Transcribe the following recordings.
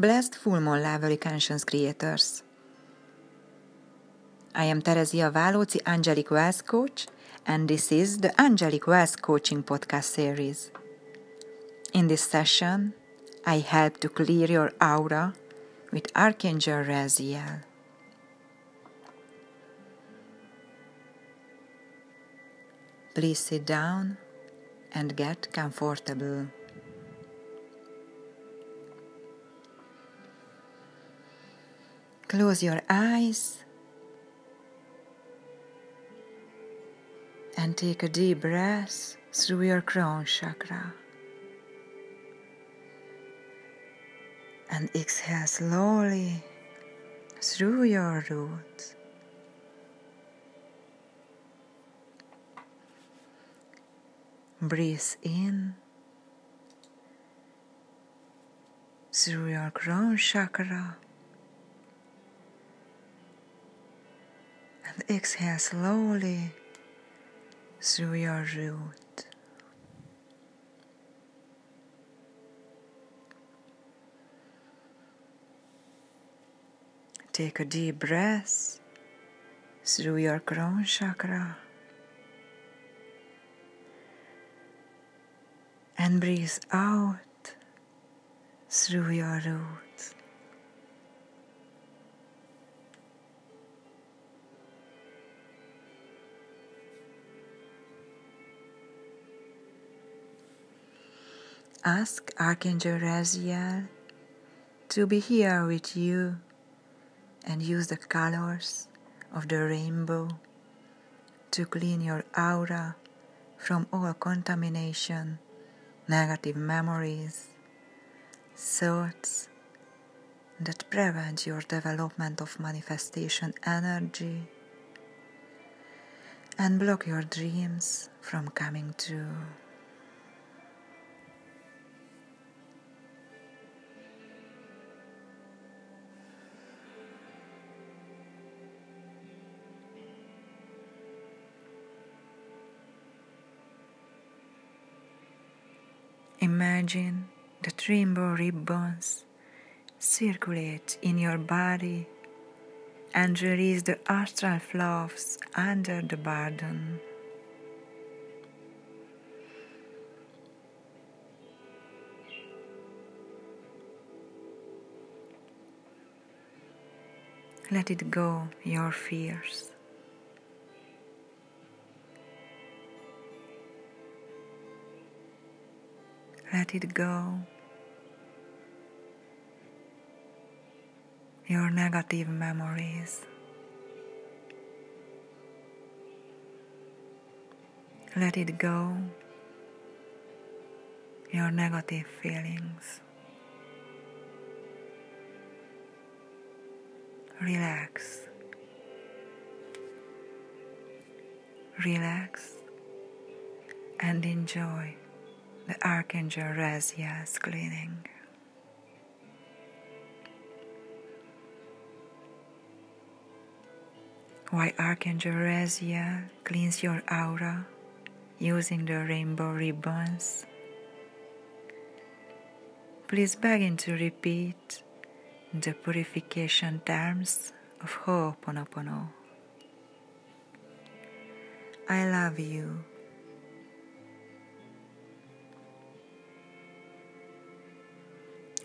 Blessed Full Moon Level Conscience Creators. I am Teresia Válóci, Angelic Wealth Coach, and this is the Angelic Wealth Coaching Podcast Series. In this session, I help to clear your aura with Archangel Raziel. Please sit down and get comfortable. Close your eyes and take a deep breath through your crown chakra. And exhale slowly through your roots. Breathe in through your crown chakra. Exhale slowly through your root. Take a deep breath through your crown chakra and breathe out through your root. Ask Archangel Raziel to be here with you and use the colors of the rainbow to clean your aura from all contamination, negative memories, thoughts that prevent your development of manifestation energy and block your dreams from coming true. Imagine that rainbow ribbons circulate in your body and release the astral flows under the burden. Let it go, your fears. Let it go. Your negative memories. Let it go. Your negative feelings. Relax. Relax and enjoy the Archangel Raziel's cleaning. Why Archangel Raziel cleans your aura using the rainbow ribbons. Please begin to repeat the purification terms of Ho'oponopono. I love you.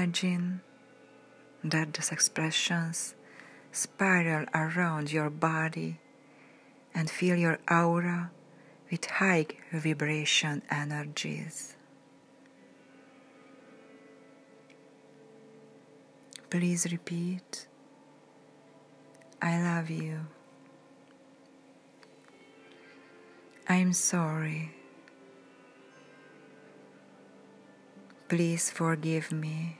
Imagine that these expressions spiral around your body and fill your aura with high vibration energies. Please repeat I love you. I'm sorry. Please forgive me.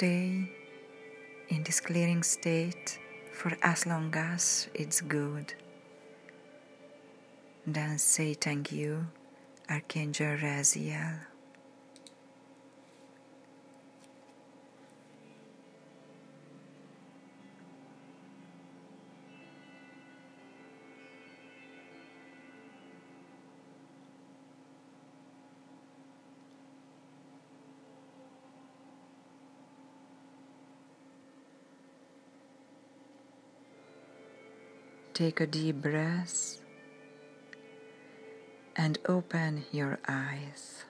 Stay in this clearing state for as long as it's good. Then say thank you, Archangel Raziel. Take a deep breath and open your eyes.